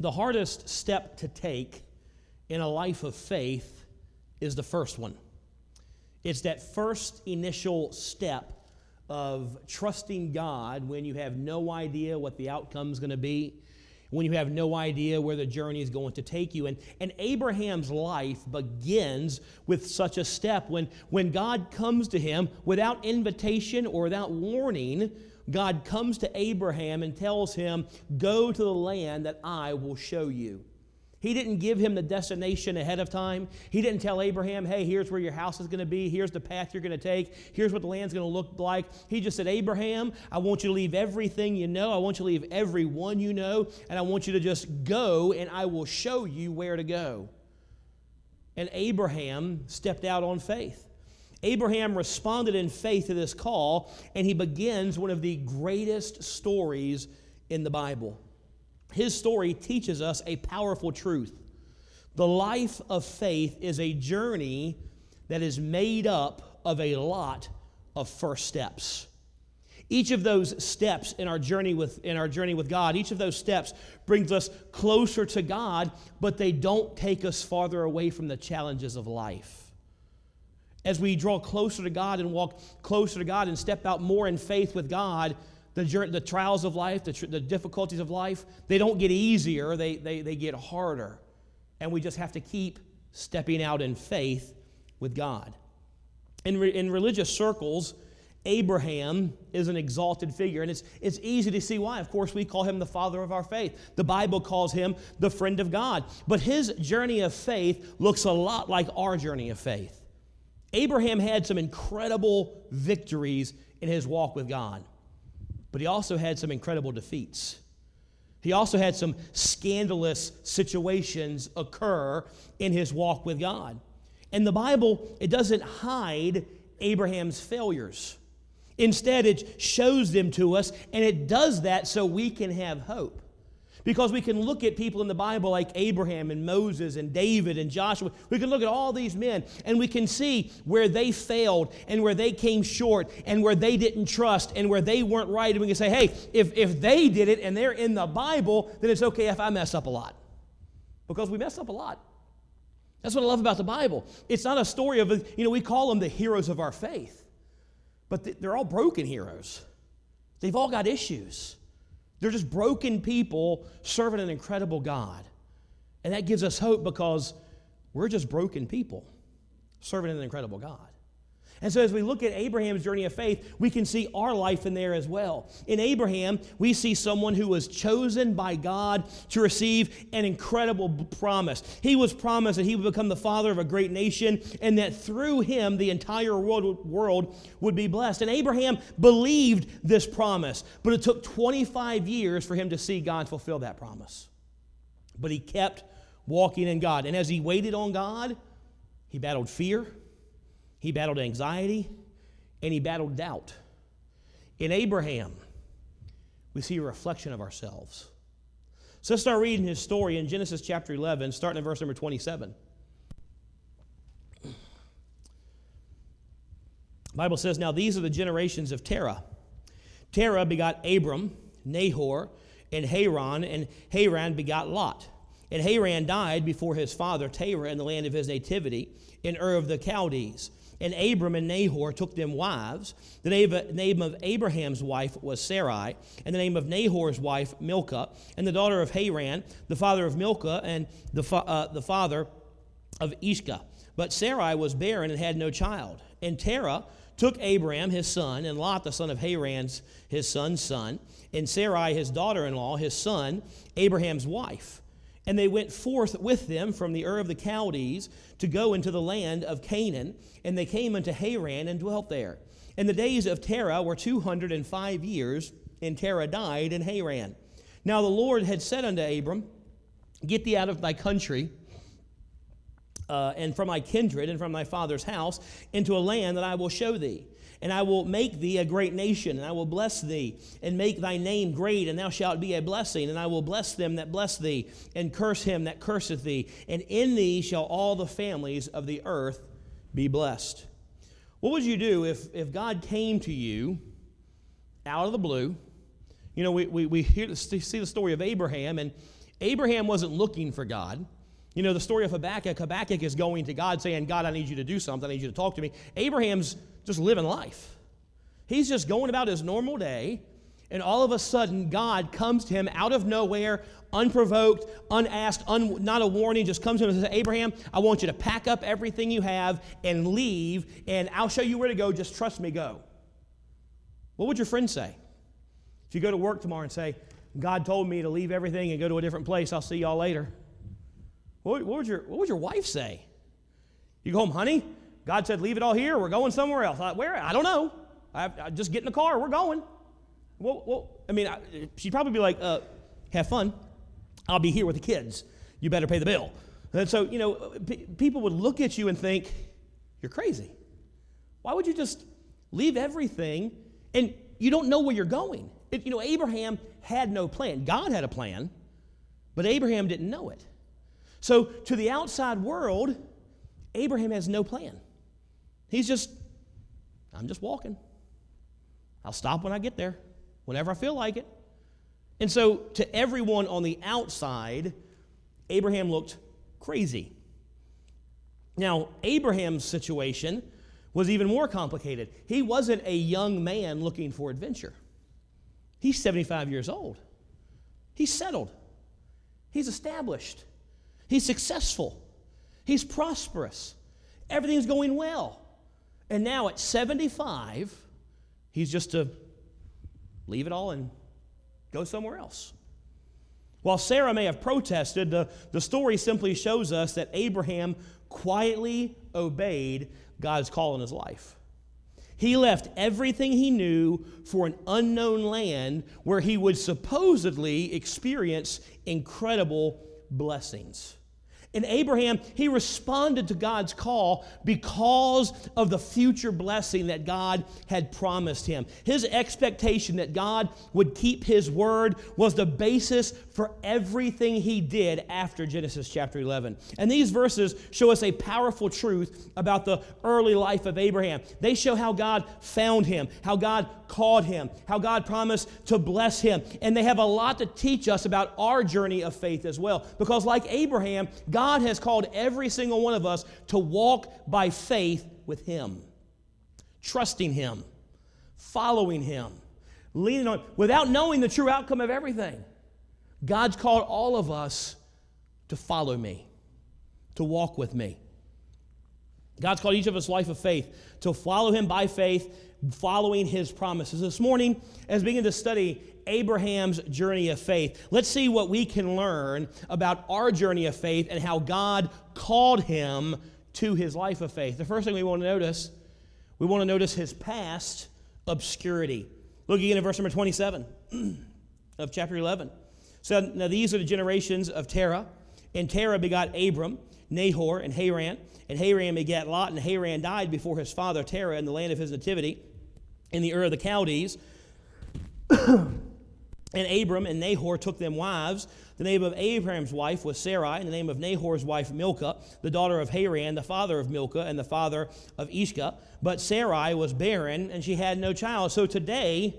the hardest step to take in a life of faith is the first one. It's that first initial step of trusting God when you have no idea what the outcome is going to be, when you have no idea where the journey is going to take you. And, and Abraham's life begins with such a step when, when God comes to him without invitation or without warning. God comes to Abraham and tells him, Go to the land that I will show you. He didn't give him the destination ahead of time. He didn't tell Abraham, hey, here's where your house is going to be. Here's the path you're going to take. Here's what the land's going to look like. He just said, Abraham, I want you to leave everything you know. I want you to leave everyone you know. And I want you to just go, and I will show you where to go. And Abraham stepped out on faith. Abraham responded in faith to this call, and he begins one of the greatest stories in the Bible. His story teaches us a powerful truth. The life of faith is a journey that is made up of a lot of first steps. Each of those steps in our journey with in our journey with God, each of those steps brings us closer to God, but they don't take us farther away from the challenges of life. As we draw closer to God and walk closer to God and step out more in faith with God, the, the trials of life, the, the difficulties of life, they don't get easier, they, they, they get harder. And we just have to keep stepping out in faith with God. In, re, in religious circles, Abraham is an exalted figure, and it's, it's easy to see why. Of course, we call him the father of our faith. The Bible calls him the friend of God. But his journey of faith looks a lot like our journey of faith. Abraham had some incredible victories in his walk with God but he also had some incredible defeats. He also had some scandalous situations occur in his walk with God. And the Bible, it doesn't hide Abraham's failures. Instead, it shows them to us, and it does that so we can have hope. Because we can look at people in the Bible like Abraham and Moses and David and Joshua. We can look at all these men and we can see where they failed and where they came short and where they didn't trust and where they weren't right. And we can say, hey, if, if they did it and they're in the Bible, then it's okay if I mess up a lot. Because we mess up a lot. That's what I love about the Bible. It's not a story of, you know, we call them the heroes of our faith, but they're all broken heroes. They've all got issues. They're just broken people serving an incredible God. And that gives us hope because we're just broken people serving an incredible God. And so, as we look at Abraham's journey of faith, we can see our life in there as well. In Abraham, we see someone who was chosen by God to receive an incredible promise. He was promised that he would become the father of a great nation and that through him, the entire world, world would be blessed. And Abraham believed this promise, but it took 25 years for him to see God fulfill that promise. But he kept walking in God. And as he waited on God, he battled fear. He battled anxiety and he battled doubt. In Abraham, we see a reflection of ourselves. So let's start reading his story in Genesis chapter 11, starting in verse number 27. The Bible says, Now these are the generations of Terah. Terah begot Abram, Nahor, and Haran, and Haran begot Lot. And Haran died before his father Terah in the land of his nativity, in Ur of the Chaldees. And Abram and Nahor took them wives. The name of Abraham's wife was Sarai, and the name of Nahor's wife, Milcah, and the daughter of Haran, the father of Milcah, and the, fa- uh, the father of Iscah. But Sarai was barren and had no child. And Terah took Abram his son, and Lot the son of Haran's his son's son, and Sarai his daughter in law, his son, Abraham's wife. And they went forth with them from the Ur of the Chaldees to go into the land of Canaan, and they came unto Haran and dwelt there. And the days of Terah were 205 years, and Terah died in Haran. Now the Lord had said unto Abram, Get thee out of thy country. Uh, and from thy kindred and from thy father's house into a land that I will show thee and I will make thee a great nation, and I will bless thee, and make thy name great, and thou shalt be a blessing. And I will bless them that bless thee, and curse him that curseth thee. And in thee shall all the families of the earth be blessed. What would you do if, if God came to you out of the blue? You know, we, we, we hear, see the story of Abraham, and, Abraham wasn't looking for God. You know, the story of Habakkuk, Habakkuk is going to God saying, God, I need you to do something. I need you to talk to me. Abraham's just living life. He's just going about his normal day, and all of a sudden, God comes to him out of nowhere, unprovoked, unasked, un, not a warning, just comes to him and says, Abraham, I want you to pack up everything you have and leave, and I'll show you where to go. Just trust me, go. What would your friend say? If you go to work tomorrow and say, God told me to leave everything and go to a different place, I'll see y'all later. What, what, would your, what would your wife say? You go home, honey, God said, leave it all here. We're going somewhere else. I, where? I don't know. I, I, just get in the car. We're going. Well, well I mean, I, she'd probably be like, uh, have fun. I'll be here with the kids. You better pay the bill. And so, you know, p- people would look at you and think, you're crazy. Why would you just leave everything and you don't know where you're going? It, you know, Abraham had no plan. God had a plan, but Abraham didn't know it. So, to the outside world, Abraham has no plan. He's just, I'm just walking. I'll stop when I get there, whenever I feel like it. And so, to everyone on the outside, Abraham looked crazy. Now, Abraham's situation was even more complicated. He wasn't a young man looking for adventure, he's 75 years old. He's settled, he's established. He's successful. He's prosperous. Everything's going well. And now at 75, he's just to leave it all and go somewhere else. While Sarah may have protested, the, the story simply shows us that Abraham quietly obeyed God's call in his life. He left everything he knew for an unknown land where he would supposedly experience incredible blessings. And Abraham, he responded to God's call because of the future blessing that God had promised him. His expectation that God would keep his word was the basis for everything he did after Genesis chapter 11. And these verses show us a powerful truth about the early life of Abraham. They show how God found him, how God called him, how God promised to bless him. And they have a lot to teach us about our journey of faith as well. Because, like Abraham, God has called every single one of us to walk by faith with Him, trusting Him, following Him, leaning on, without knowing the true outcome of everything. God's called all of us to follow me, to walk with me. God's called each of us life of faith, to follow Him by faith, following His promises. This morning, as we begin to study Abraham's journey of faith. Let's see what we can learn about our journey of faith and how God called him to his life of faith. The first thing we want to notice, we want to notice his past obscurity. Look again at verse number 27 of chapter 11. So now these are the generations of Terah, and Terah begot Abram, Nahor, and Haran. And Haran begat Lot, and Haran died before his father Terah in the land of his nativity, in the Ur of the Chaldees. And Abram and Nahor took them wives. The name of Abraham's wife was Sarai, and the name of Nahor's wife Milcah, the daughter of Haran, the father of Milcah, and the father of Iscah. But Sarai was barren, and she had no child. So today,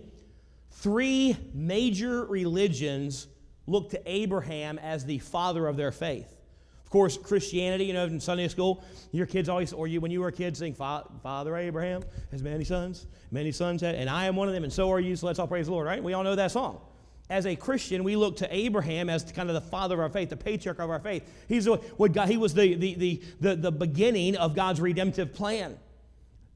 three major religions look to Abraham as the father of their faith. Course, Christianity, you know, in Sunday school, your kids always, or you when you were a kid, sing, Father Abraham has many sons, many sons had, and I am one of them, and so are you, so let's all praise the Lord, right? We all know that song as a Christian, we look to Abraham as kind of the father of our faith, the patriarch of our faith. He's what God, he was the, the, the, the, the beginning of God's redemptive plan.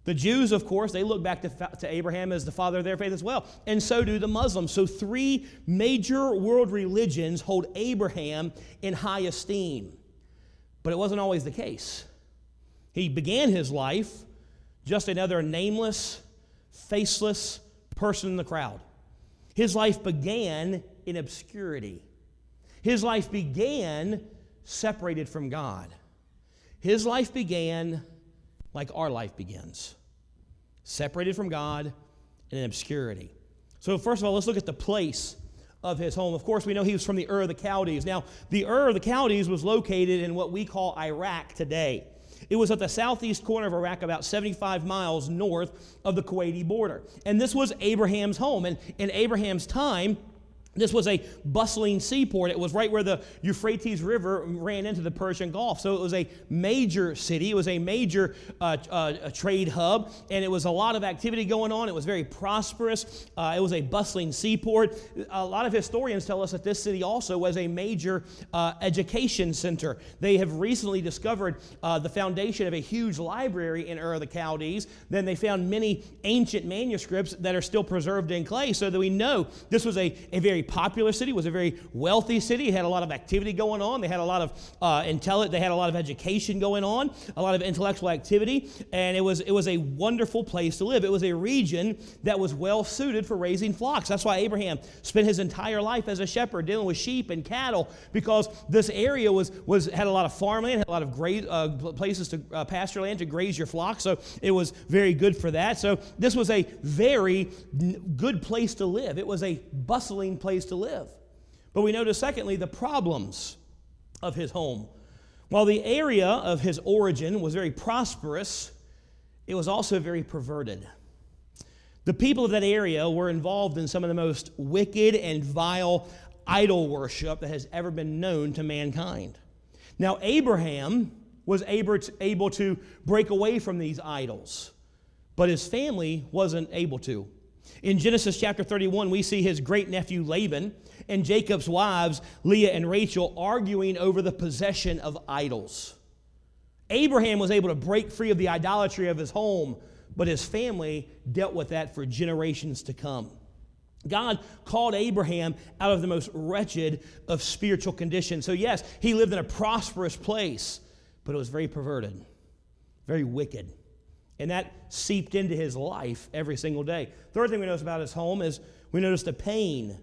The Jews, of course, they look back to, to Abraham as the father of their faith as well. And so do the Muslims. So, three major world religions hold Abraham in high esteem. But it wasn't always the case. He began his life just another nameless, faceless person in the crowd. His life began in obscurity. His life began separated from God. His life began like our life begins separated from God and in obscurity. So, first of all, let's look at the place of his home. Of course, we know he was from the Ur of the Chaldees. Now, the Ur of the Chaldees was located in what we call Iraq today. It was at the southeast corner of Iraq, about 75 miles north of the Kuwaiti border. And this was Abraham's home. And in Abraham's time, This was a bustling seaport. It was right where the Euphrates River ran into the Persian Gulf. So it was a major city. It was a major uh, uh, trade hub, and it was a lot of activity going on. It was very prosperous. Uh, it was a bustling seaport. A lot of historians tell us that this city also was a major uh, education center. They have recently discovered uh, the foundation of a huge library in Ur of the Chaldees. Then they found many ancient manuscripts that are still preserved in clay, so that we know this was a, a very popular city, was a very wealthy city. It had a lot of activity going on. They had a lot of uh, they had a lot of education going on, a lot of intellectual activity, and it was it was a wonderful place to live. It was a region that was well suited for raising flocks. That's why Abraham spent his entire life as a shepherd dealing with sheep and cattle because this area was was had a lot of farmland, had a lot of great uh, places to uh, pasture land to graze your flock. So it was very good for that. So this was a very good place to live. It was a bustling place to live. But we notice, secondly, the problems of his home. While the area of his origin was very prosperous, it was also very perverted. The people of that area were involved in some of the most wicked and vile idol worship that has ever been known to mankind. Now, Abraham was able to break away from these idols, but his family wasn't able to. In Genesis chapter 31, we see his great nephew Laban and Jacob's wives, Leah and Rachel, arguing over the possession of idols. Abraham was able to break free of the idolatry of his home, but his family dealt with that for generations to come. God called Abraham out of the most wretched of spiritual conditions. So, yes, he lived in a prosperous place, but it was very perverted, very wicked. And that seeped into his life every single day. Third thing we notice about his home is we notice the pain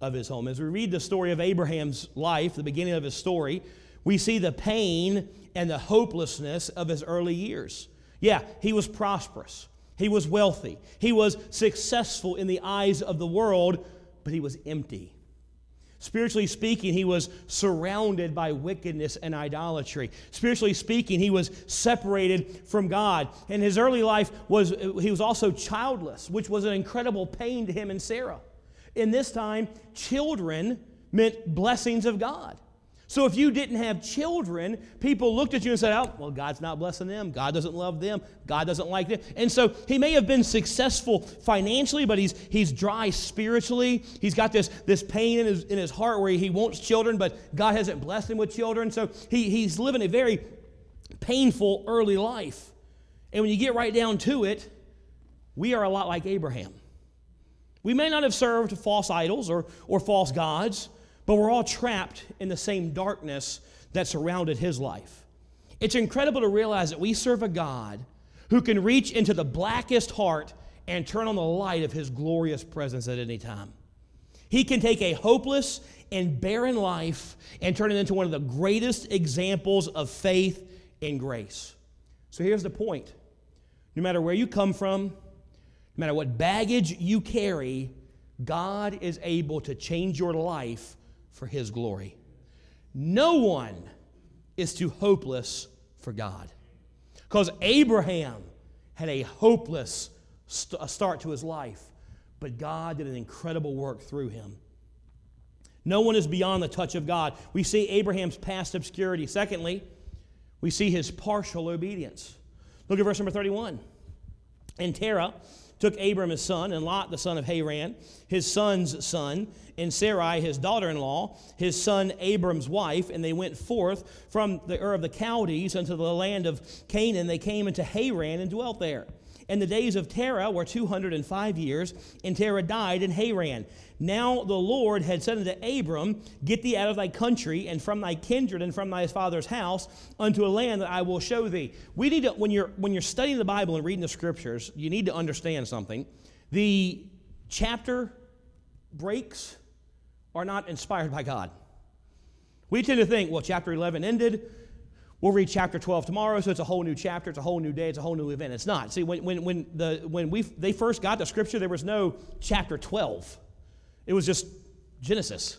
of his home. As we read the story of Abraham's life, the beginning of his story, we see the pain and the hopelessness of his early years. Yeah, he was prosperous, he was wealthy, he was successful in the eyes of the world, but he was empty. Spiritually speaking, he was surrounded by wickedness and idolatry. Spiritually speaking, he was separated from God. And his early life was, he was also childless, which was an incredible pain to him and Sarah. In this time, children meant blessings of God. So if you didn't have children, people looked at you and said, Oh, well, God's not blessing them. God doesn't love them. God doesn't like them. And so he may have been successful financially, but he's, he's dry spiritually. He's got this, this pain in his, in his heart where he wants children, but God hasn't blessed him with children. So he, he's living a very painful early life. And when you get right down to it, we are a lot like Abraham. We may not have served false idols or, or false gods, but we're all trapped in the same darkness that surrounded his life. It's incredible to realize that we serve a God who can reach into the blackest heart and turn on the light of his glorious presence at any time. He can take a hopeless and barren life and turn it into one of the greatest examples of faith and grace. So here's the point no matter where you come from, no matter what baggage you carry, God is able to change your life for His glory. No one is too hopeless for God. Because Abraham had a hopeless st- start to his life, but God did an incredible work through him. No one is beyond the touch of God. We see Abraham's past obscurity. Secondly, we see his partial obedience. Look at verse number 31. And Terah took Abram his son, and Lot the son of Haran, his son's son, and Sarai his daughter in law, his son Abram's wife, and they went forth from the Ur of the Chaldees unto the land of Canaan. They came into Haran and dwelt there. And the days of Terah were 205 years, and Terah died in Haran. Now the Lord had said unto Abram, Get thee out of thy country, and from thy kindred, and from thy father's house, unto a land that I will show thee. We need to, when you're, when you're studying the Bible and reading the scriptures, you need to understand something. The chapter breaks are not inspired by God. We tend to think, well, chapter 11 ended, We'll read chapter 12 tomorrow, so it's a whole new chapter, it's a whole new day, it's a whole new event. It's not. See, when, when, when, the, when we, they first got the scripture, there was no chapter 12, it was just Genesis.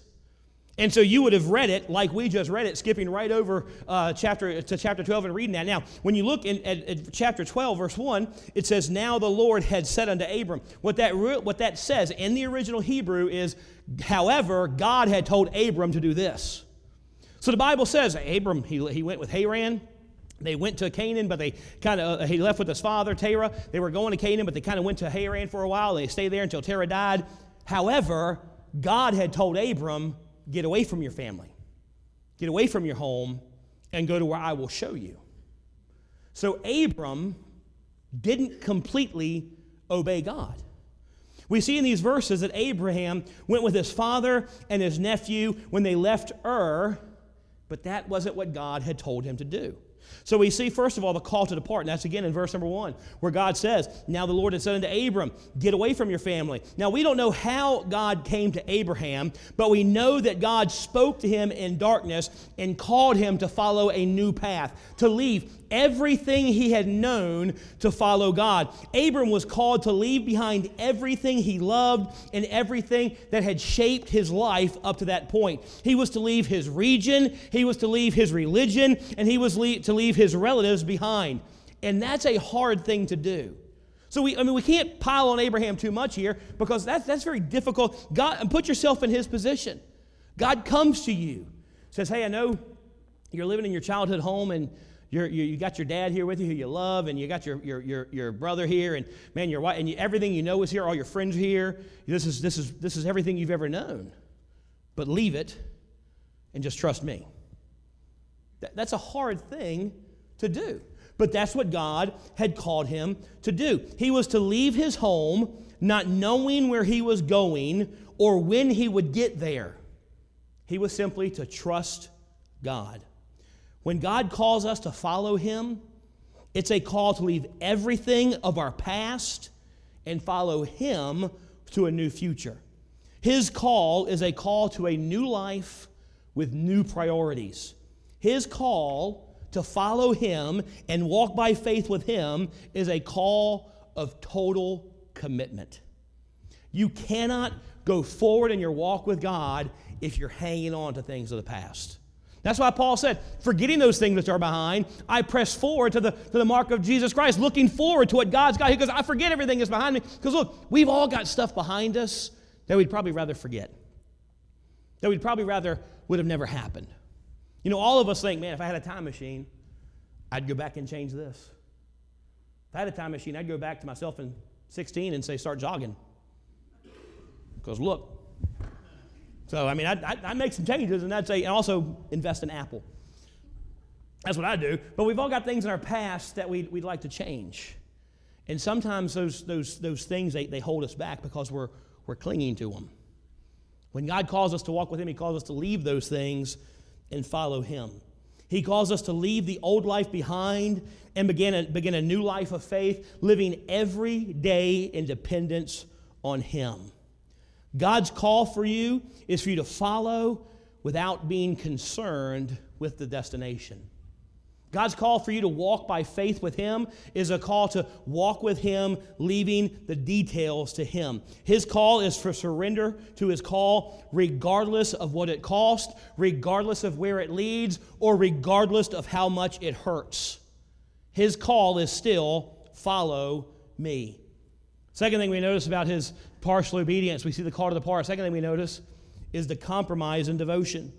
And so you would have read it like we just read it, skipping right over uh, chapter to chapter 12 and reading that. Now, when you look in, at, at, chapter 12, verse 1, it says, Now the Lord had said unto Abram. What that, what that says in the original Hebrew is However, God had told Abram to do this. So the Bible says Abram, he, he went with Haran. They went to Canaan, but they kind of, uh, he left with his father, Terah. They were going to Canaan, but they kind of went to Haran for a while. They stayed there until Terah died. However, God had told Abram, get away from your family, get away from your home, and go to where I will show you. So Abram didn't completely obey God. We see in these verses that Abraham went with his father and his nephew when they left Ur, but that wasn't what God had told him to do. So we see, first of all, the call to depart. And that's again in verse number one, where God says, Now the Lord had said unto Abram, Get away from your family. Now we don't know how God came to Abraham, but we know that God spoke to him in darkness and called him to follow a new path, to leave everything he had known to follow God. Abram was called to leave behind everything he loved and everything that had shaped his life up to that point. He was to leave his region, he was to leave his religion, and he was to leave his relatives behind. And that's a hard thing to do. So we, I mean, we can't pile on Abraham too much here because that's, that's very difficult. God, and put yourself in his position. God comes to you, says, "Hey, I know you're living in your childhood home and you, you got your dad here with you who you love, and you got your, your, your, your brother here, and man, your wife, and you, everything you know is here, all your friends are here. This is, this, is, this is everything you've ever known. But leave it and just trust me. That, that's a hard thing to do. But that's what God had called him to do. He was to leave his home not knowing where he was going or when he would get there. He was simply to trust God. When God calls us to follow Him, it's a call to leave everything of our past and follow Him to a new future. His call is a call to a new life with new priorities. His call to follow Him and walk by faith with Him is a call of total commitment. You cannot go forward in your walk with God if you're hanging on to things of the past. That's why Paul said, forgetting those things which are behind, I press forward to the, to the mark of Jesus Christ, looking forward to what God's got. He goes, I forget everything that's behind me. Because look, we've all got stuff behind us that we'd probably rather forget, that we'd probably rather would have never happened. You know, all of us think, man, if I had a time machine, I'd go back and change this. If I had a time machine, I'd go back to myself in 16 and say, start jogging. Because look, so, I mean, I'd, I'd, make some changes and I'd say, and also invest in Apple. That's what I do. But we've all got things in our past that we'd, we'd like to change. And sometimes those, those, those things, they, they hold us back because we're, we're clinging to them. When God calls us to walk with Him, He calls us to leave those things and follow Him. He calls us to leave the old life behind and begin a, begin a new life of faith, living every day in dependence on Him. God's call for you is for you to follow without being concerned with the destination. God's call for you to walk by faith with Him is a call to walk with Him, leaving the details to Him. His call is for surrender to His call, regardless of what it costs, regardless of where it leads, or regardless of how much it hurts. His call is still follow me. Second thing we notice about His partial obedience. We see the call to the part. Second thing we notice is the compromise in devotion.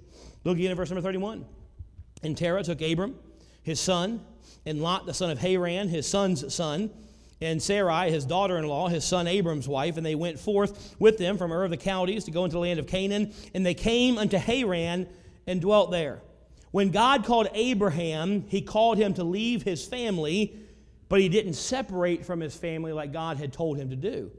Look again at verse number 31. And Terah took Abram, his son, and Lot, the son of Haran, his son's son, and Sarai, his daughter in law, his son Abram's wife, and they went forth with them from Ur of the Chaldees to go into the land of Canaan. And they came unto Haran and dwelt there. When God called Abraham, he called him to leave his family, but he didn't separate from his family like God had told him to do.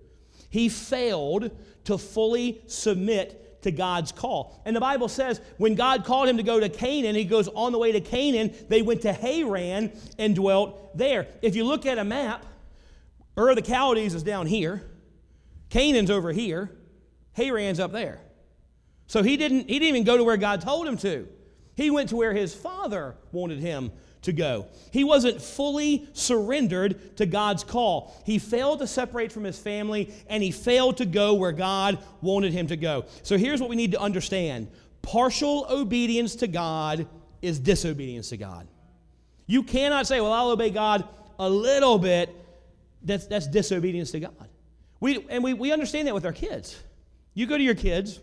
He failed to fully submit to God's call. And the Bible says when God called him to go to Canaan, he goes on the way to Canaan, they went to Haran and dwelt there. If you look at a map, Ur of the Chaldees is down here, Canaan's over here, Haran's up there. So he didn't, he didn't even go to where God told him to. He went to where his father wanted him to go. He wasn't fully surrendered to God's call. He failed to separate from his family and he failed to go where God wanted him to go. So here's what we need to understand partial obedience to God is disobedience to God. You cannot say, Well, I'll obey God a little bit. That's, that's disobedience to God. We, and we, we understand that with our kids. You go to your kids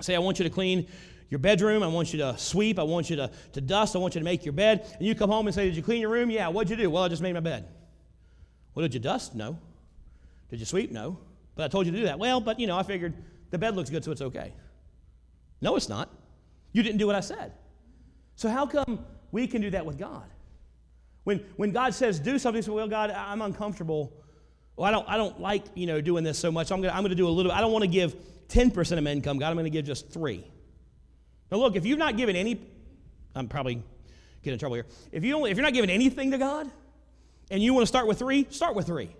Say, I want you to clean your bedroom. I want you to sweep. I want you to, to dust. I want you to make your bed. And you come home and say, Did you clean your room? Yeah. What'd you do? Well, I just made my bed. Well, did you dust? No. Did you sweep? No. But I told you to do that. Well, but you know, I figured the bed looks good, so it's okay. No, it's not. You didn't do what I said. So how come we can do that with God? When, when God says do something, say, well, God, I'm uncomfortable. Well, I don't, I don't like, you know, doing this so much. I'm going to I'm going to do a little. I don't want to give 10% of my income. God, I'm going to give just three. Now, look, if you've not given any, I'm probably getting in trouble here. If, you only, if you're not giving anything to God and you want to start with three, start with three.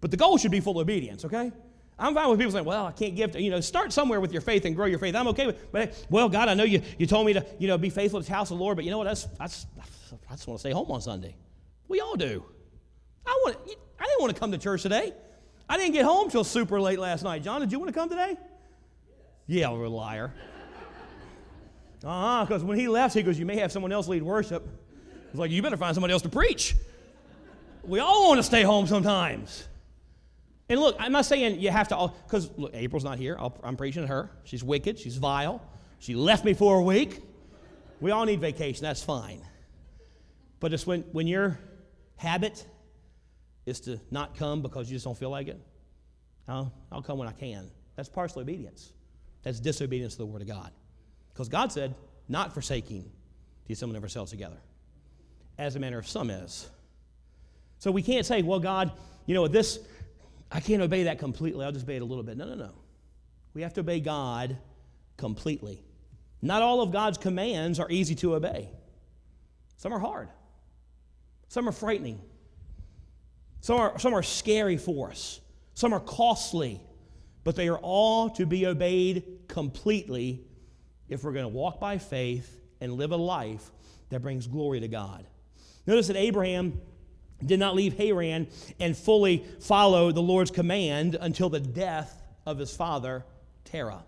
But the goal should be full obedience, okay? I'm fine with people saying, well, I can't give to, you know, start somewhere with your faith and grow your faith. I'm okay with But, well, God, I know you, you told me to, you know, be faithful to the house of the Lord, but you know what? That's, that's, I just want to stay home on Sunday. We all do. I, want, I didn't want to come to church today. I didn't get home till super late last night. John, did you want to come today? Yeah, we're a liar. Uh huh, because when he left, he goes, You may have someone else lead worship. It's like, You better find somebody else to preach. We all want to stay home sometimes. And look, I'm not saying you have to, because look, April's not here. i am preaching to her. She's wicked. She's vile. She left me for a week. We all need vacation. That's fine. But it's when, when your habit is to not come because you just don't feel like it. I'll, I'll come when I can. That's partial obedience. That's disobedience to the Word of God. Because God said, not forsaking the assembling of ourselves together, as a manner of some is. So we can't say, well, God, you know, this, I can't obey that completely. I'll just obey it a little bit. No, no, no. We have to obey God completely. Not all of God's commands are easy to obey, some are hard, some are frightening, some are, some are scary for us, some are costly, but they are all to be obeyed completely if we're going to walk by faith and live a life that brings glory to God. Notice that Abraham did not leave Haran and fully follow the Lord's command until the death of his father, Terah.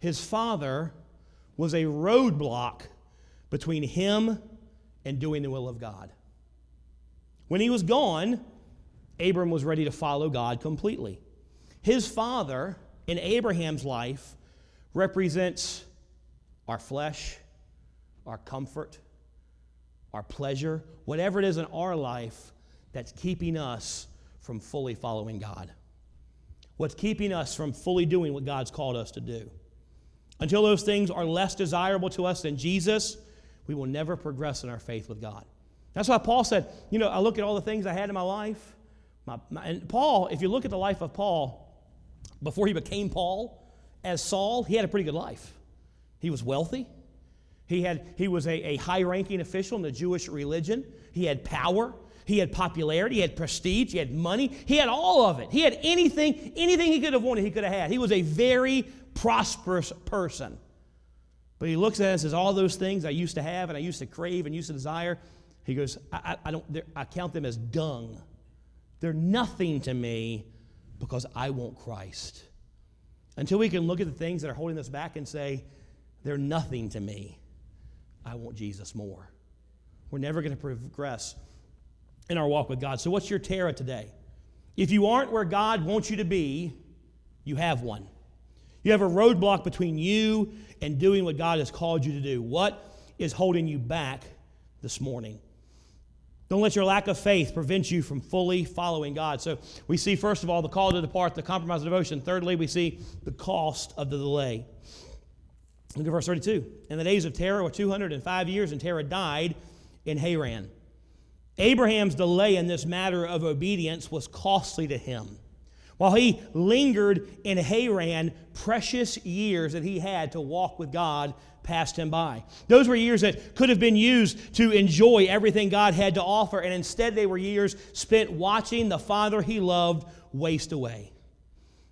His father was a roadblock between him and doing the will of God. When he was gone, Abram was ready to follow God completely. His father in Abraham's life represents our flesh, our comfort, our pleasure, whatever it is in our life that's keeping us from fully following God. What's keeping us from fully doing what God's called us to do. Until those things are less desirable to us than Jesus, we will never progress in our faith with God. That's why Paul said, you know, I look at all the things I had in my life. My, my, and Paul, if you look at the life of Paul, before he became Paul, as Saul, he had a pretty good life. He was wealthy. He, had, he was a, a high ranking official in the Jewish religion. He had power. He had popularity. He had prestige. He had money. He had all of it. He had anything, anything he could have wanted, he could have had. He was a very prosperous person. But he looks at it and says, All those things I used to have and I used to crave and used to desire, he goes, I, I, I don't, I count them as dung. They're nothing to me because I want Christ. Until we can look at the things that are holding us back and say, they're nothing to me. I want Jesus more. We're never going to progress in our walk with God. So, what's your Terah today? If you aren't where God wants you to be, you have one. You have a roadblock between you and doing what God has called you to do. What is holding you back this morning? Don't let your lack of faith prevent you from fully following God. So we see, first of all, the call to depart, the compromise of devotion. Thirdly, we see the cost of the delay. Look at verse 32. In the days of Terah were 205 years, and Terah died in Haran. Abraham's delay in this matter of obedience was costly to him. While he lingered in Haran, precious years that he had to walk with God passed him by. Those were years that could have been used to enjoy everything God had to offer, and instead they were years spent watching the Father he loved waste away.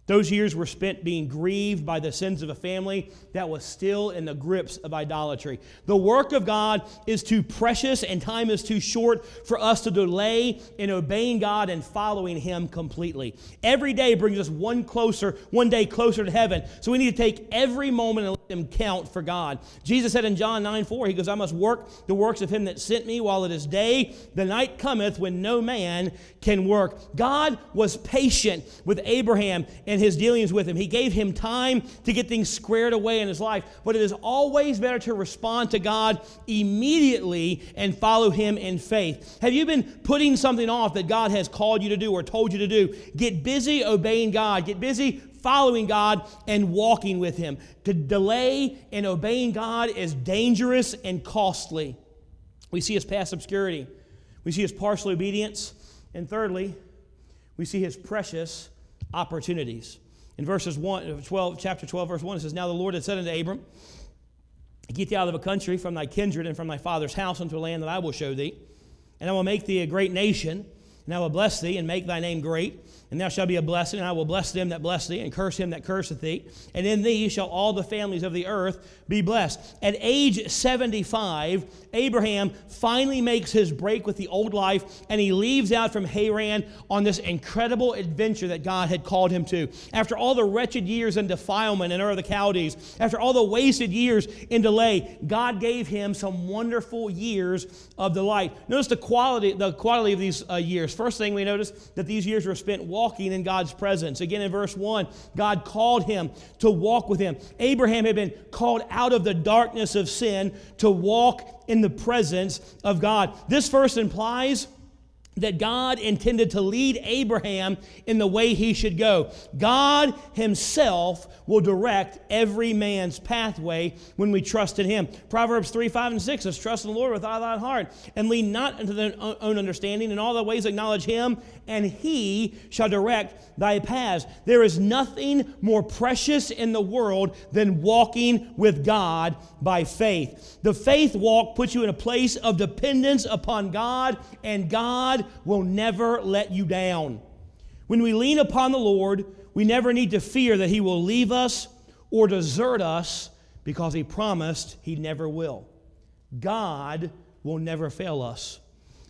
Those years were spent being grieved by the sins of a family that was still in the grips of idolatry. The work of God is too precious and time is too short for us to delay in obeying God and following Him completely. Every day brings us one closer, one day closer to heaven. So we need to take every moment and let them count for God. Jesus said in John 9 4, He goes, I must work the works of Him that sent me while it is day. The night cometh when no man can work. God was patient with Abraham and and his dealings with him. He gave him time to get things squared away in his life. But it is always better to respond to God immediately and follow him in faith. Have you been putting something off that God has called you to do or told you to do? Get busy obeying God. Get busy following God and walking with him. To delay in obeying God is dangerous and costly. We see his past obscurity. We see his partial obedience. And thirdly, we see his precious opportunities. In verses 1, uh, 12, chapter 12, verse 1, it says, Now the Lord had said unto Abram, Get thee out of a country from thy kindred and from thy father's house unto a land that I will show thee. And I will make thee a great nation, and I will bless thee and make thy name great and thou shalt be a blessing, and I will bless them that bless thee, and curse him that curseth thee. And in thee shall all the families of the earth be blessed. At age 75, Abraham finally makes his break with the old life, and he leaves out from Haran on this incredible adventure that God had called him to. After all the wretched years in defilement in Ur of the Chaldees, after all the wasted years in delay, God gave him some wonderful years of delight. Notice the quality, the quality of these uh, years. First thing we notice that these years were spent walking in God's presence. Again, in verse 1, God called him to walk with him. Abraham had been called out of the darkness of sin to walk in the presence of God. This verse implies that God intended to lead Abraham in the way he should go. God himself will direct every man's pathway when we trust in him. Proverbs 3, 5, and 6 says, Trust in the Lord with all thy heart, and lean not into thy own understanding. In all thy ways acknowledge him, and he shall direct thy paths. There is nothing more precious in the world than walking with God by faith. The faith walk puts you in a place of dependence upon God, and God will never let you down. When we lean upon the Lord, we never need to fear that He will leave us or desert us because He promised He never will. God will never fail us.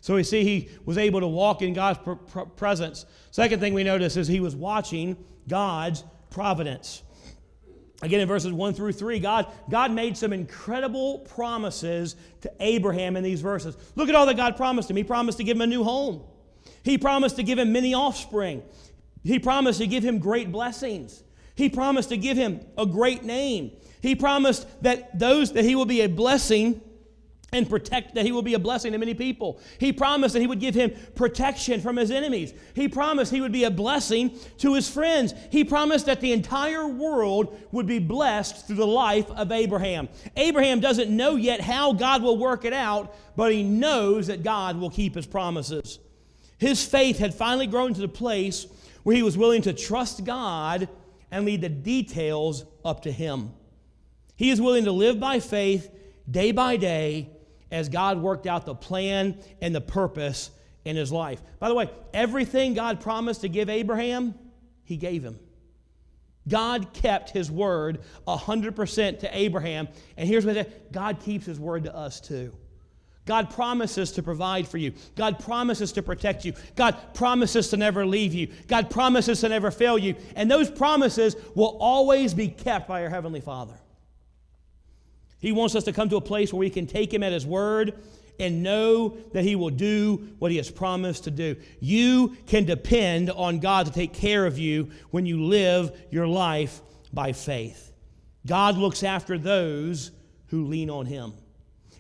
So we see he was able to walk in God's pr- pr- presence. Second thing we notice is he was watching God's providence. Again, in verses 1 through 3, God, God made some incredible promises to Abraham in these verses. Look at all that God promised him. He promised to give him a new home, He promised to give him many offspring, He promised to give him great blessings, He promised to give him a great name. He promised that those that he will be a blessing and protect that he will be a blessing to many people. He promised that he would give him protection from his enemies. He promised he would be a blessing to his friends. He promised that the entire world would be blessed through the life of Abraham. Abraham doesn't know yet how God will work it out, but he knows that God will keep his promises. His faith had finally grown to the place where he was willing to trust God and leave the details up to him. He is willing to live by faith day by day as God worked out the plan and the purpose in his life. By the way, everything God promised to give Abraham, he gave him. God kept his word 100% to Abraham. And here's what God keeps his word to us too. God promises to provide for you. God promises to protect you. God promises to never leave you. God promises to never fail you. And those promises will always be kept by our Heavenly Father. He wants us to come to a place where we can take Him at His word and know that He will do what He has promised to do. You can depend on God to take care of you when you live your life by faith. God looks after those who lean on Him.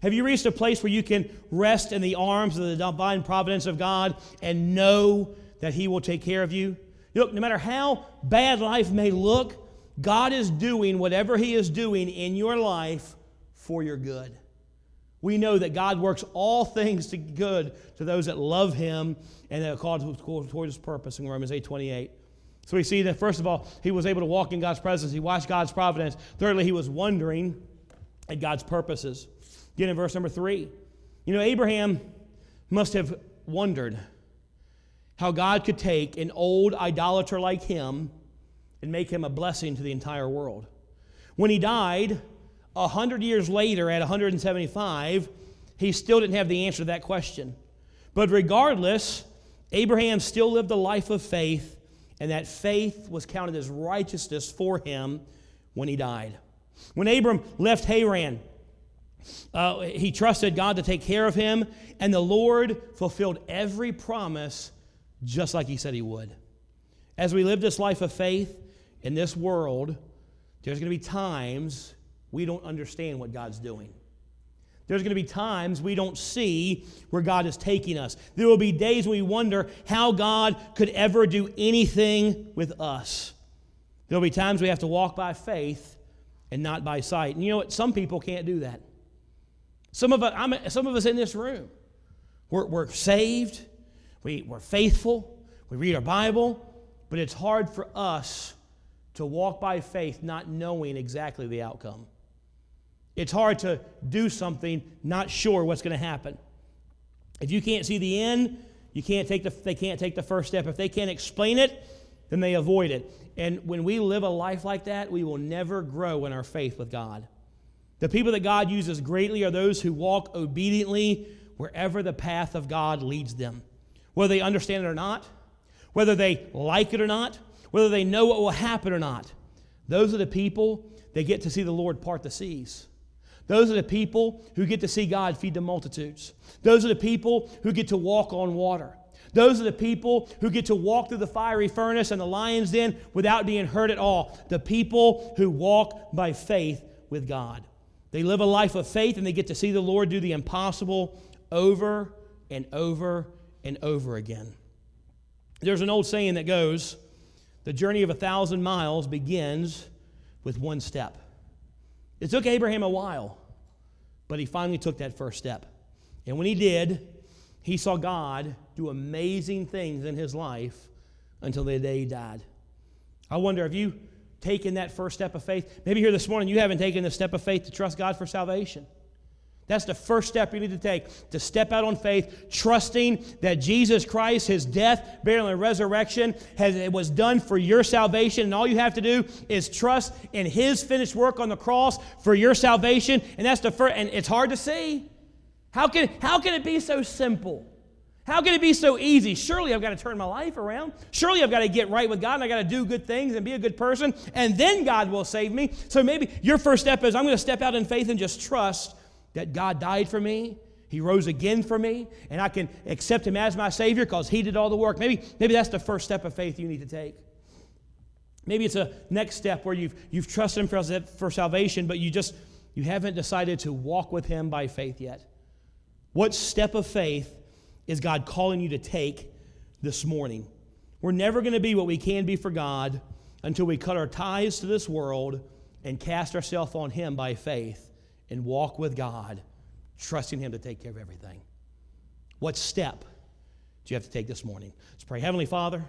Have you reached a place where you can rest in the arms of the divine providence of God and know that He will take care of you? Look, no matter how bad life may look, God is doing whatever He is doing in your life for your good. We know that God works all things to good to those that love Him and that are called toward His purpose in Romans 8 28. So we see that, first of all, he was able to walk in God's presence. He watched God's providence. Thirdly, he was wondering at God's purposes. Again, in verse number three, you know, Abraham must have wondered how God could take an old idolater like him and make him a blessing to the entire world. When he died, 100 years later, at 175, he still didn't have the answer to that question. But regardless, Abraham still lived a life of faith, and that faith was counted as righteousness for him when he died. When Abram left Haran, uh, he trusted God to take care of him, and the Lord fulfilled every promise just like he said he would. As we live this life of faith, in this world, there's going to be times we don't understand what God's doing. There's going to be times we don't see where God is taking us. There will be days we wonder how God could ever do anything with us. There will be times we have to walk by faith and not by sight. And you know what? Some people can't do that. Some of us, I'm, some of us in this room, we're, we're saved, we, we're faithful, we read our Bible, but it's hard for us to walk by faith not knowing exactly the outcome. It's hard to do something not sure what's going to happen. If you can't see the end, you can't take the, they can't take the first step. If they can't explain it, then they avoid it. And when we live a life like that, we will never grow in our faith with God. The people that God uses greatly are those who walk obediently wherever the path of God leads them. Whether they understand it or not, whether they like it or not, whether they know what will happen or not. Those are the people that get to see the Lord part the seas. Those are the people who get to see God feed the multitudes. Those are the people who get to walk on water. Those are the people who get to walk through the fiery furnace and the lion's den without being hurt at all. The people who walk by faith with God. They live a life of faith and they get to see the Lord do the impossible over and over and over again. There's an old saying that goes the journey of a thousand miles begins with one step. It took Abraham a while, but he finally took that first step. And when he did, he saw God do amazing things in his life until the day he died. I wonder if you taken that first step of faith. Maybe here this morning you haven't taken the step of faith to trust God for salvation. That's the first step you need to take to step out on faith, trusting that Jesus Christ, his death, burial, and resurrection, has, it was done for your salvation. And all you have to do is trust in his finished work on the cross for your salvation. And that's the first, and it's hard to see. How can, how can it be so simple? How can it be so easy? Surely I've got to turn my life around. Surely I've got to get right with God and I've got to do good things and be a good person, and then God will save me. So maybe your first step is I'm going to step out in faith and just trust that God died for me. He rose again for me, and I can accept him as my Savior because he did all the work. Maybe, maybe that's the first step of faith you need to take. Maybe it's a next step where you've, you've trusted him for, for salvation, but you just you haven't decided to walk with him by faith yet. What step of faith is God calling you to take this morning? We're never going to be what we can be for God until we cut our ties to this world and cast ourselves on him by faith and walk with God, trusting Him to take care of everything. What step do you have to take this morning? Let's pray. Heavenly Father,